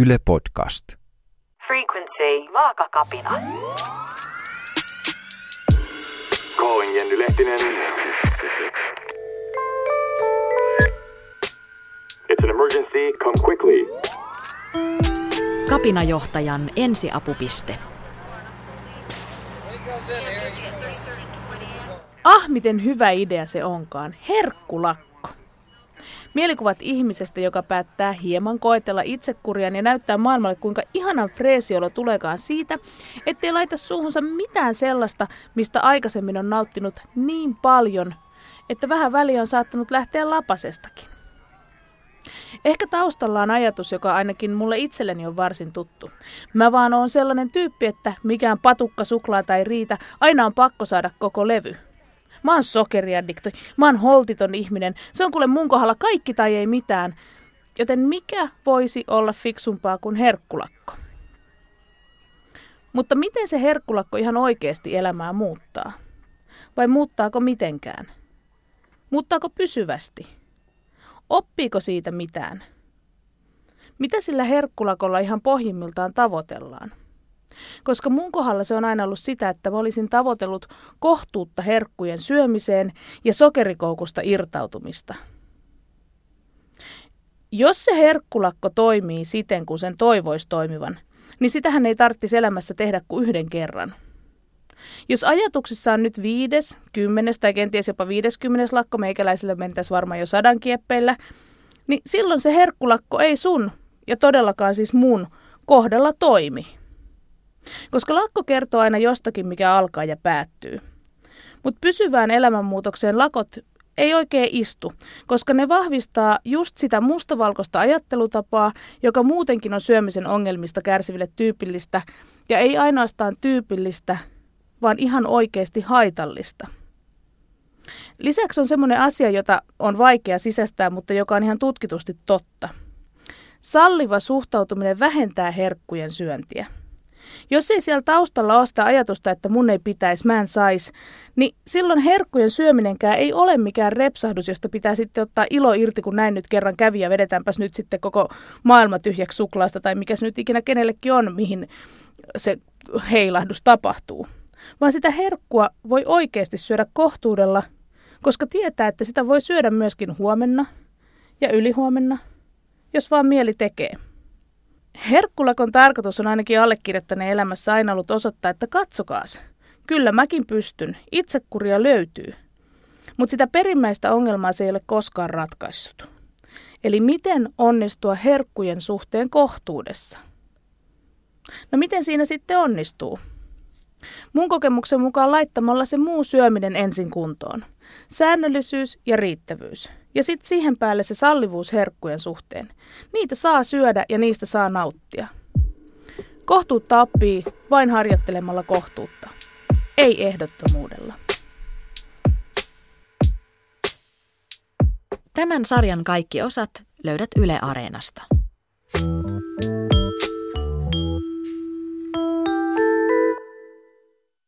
Yle Podcast. Frequency, vaakakapina. Calling Jenny Lehtinen. It's an emergency. Come quickly. Kapinajohtajan ensiapupiste. Ah, miten hyvä idea se onkaan. Herkkulakko. Mielikuvat ihmisestä, joka päättää hieman koetella itsekurian ja näyttää maailmalle, kuinka ihanan freesiolo tuleekaan siitä, ettei laita suuhunsa mitään sellaista, mistä aikaisemmin on nauttinut niin paljon, että vähän väliä on saattanut lähteä lapasestakin. Ehkä taustalla on ajatus, joka ainakin mulle itselleni on varsin tuttu. Mä vaan oon sellainen tyyppi, että mikään patukka, suklaa tai riitä, aina on pakko saada koko levy. Mä oon sokeriaddikti, mä oon holtiton ihminen, se on kuule mun kohdalla kaikki tai ei mitään. Joten mikä voisi olla fiksumpaa kuin herkkulakko? Mutta miten se herkkulakko ihan oikeasti elämää muuttaa? Vai muuttaako mitenkään? Muuttaako pysyvästi? Oppiiko siitä mitään? Mitä sillä herkkulakolla ihan pohjimmiltaan tavoitellaan? Koska mun kohdalla se on aina ollut sitä, että mä olisin tavoitellut kohtuutta herkkujen syömiseen ja sokerikoukusta irtautumista. Jos se herkkulakko toimii siten, kun sen toivoisi toimivan, niin sitähän ei tarvitsisi elämässä tehdä kuin yhden kerran – jos ajatuksissa on nyt viides, kymmenes tai kenties jopa viideskymmenes lakko, meikäläisille mentäisiin varmaan jo sadan kieppeillä, niin silloin se herkkulakko ei sun, ja todellakaan siis mun, kohdalla toimi. Koska lakko kertoo aina jostakin, mikä alkaa ja päättyy. Mutta pysyvään elämänmuutokseen lakot ei oikein istu, koska ne vahvistaa just sitä mustavalkoista ajattelutapaa, joka muutenkin on syömisen ongelmista kärsiville tyypillistä, ja ei ainoastaan tyypillistä, vaan ihan oikeasti haitallista. Lisäksi on semmoinen asia, jota on vaikea sisästää, mutta joka on ihan tutkitusti totta. Salliva suhtautuminen vähentää herkkujen syöntiä. Jos ei siellä taustalla ole sitä ajatusta, että mun ei pitäisi, mä en sais, niin silloin herkkujen syöminenkään ei ole mikään repsahdus, josta pitää sitten ottaa ilo irti, kun näin nyt kerran kävi ja vedetäänpäs nyt sitten koko maailma tyhjäksi suklaasta tai mikä se nyt ikinä kenellekin on, mihin se heilahdus tapahtuu vaan sitä herkkua voi oikeasti syödä kohtuudella, koska tietää, että sitä voi syödä myöskin huomenna ja ylihuomenna, jos vaan mieli tekee. Herkkulakon tarkoitus on ainakin allekirjoittaneen elämässä aina ollut osoittaa, että katsokaas, kyllä mäkin pystyn, itsekuria löytyy. Mutta sitä perimmäistä ongelmaa se ei ole koskaan ratkaissut. Eli miten onnistua herkkujen suhteen kohtuudessa? No miten siinä sitten onnistuu? Mun kokemuksen mukaan laittamalla se muu syöminen ensin kuntoon. Säännöllisyys ja riittävyys. Ja sitten siihen päälle se sallivuus herkkujen suhteen. Niitä saa syödä ja niistä saa nauttia. Kohtuutta oppii vain harjoittelemalla kohtuutta. Ei ehdottomuudella. Tämän sarjan kaikki osat löydät Yle Areenasta. thank you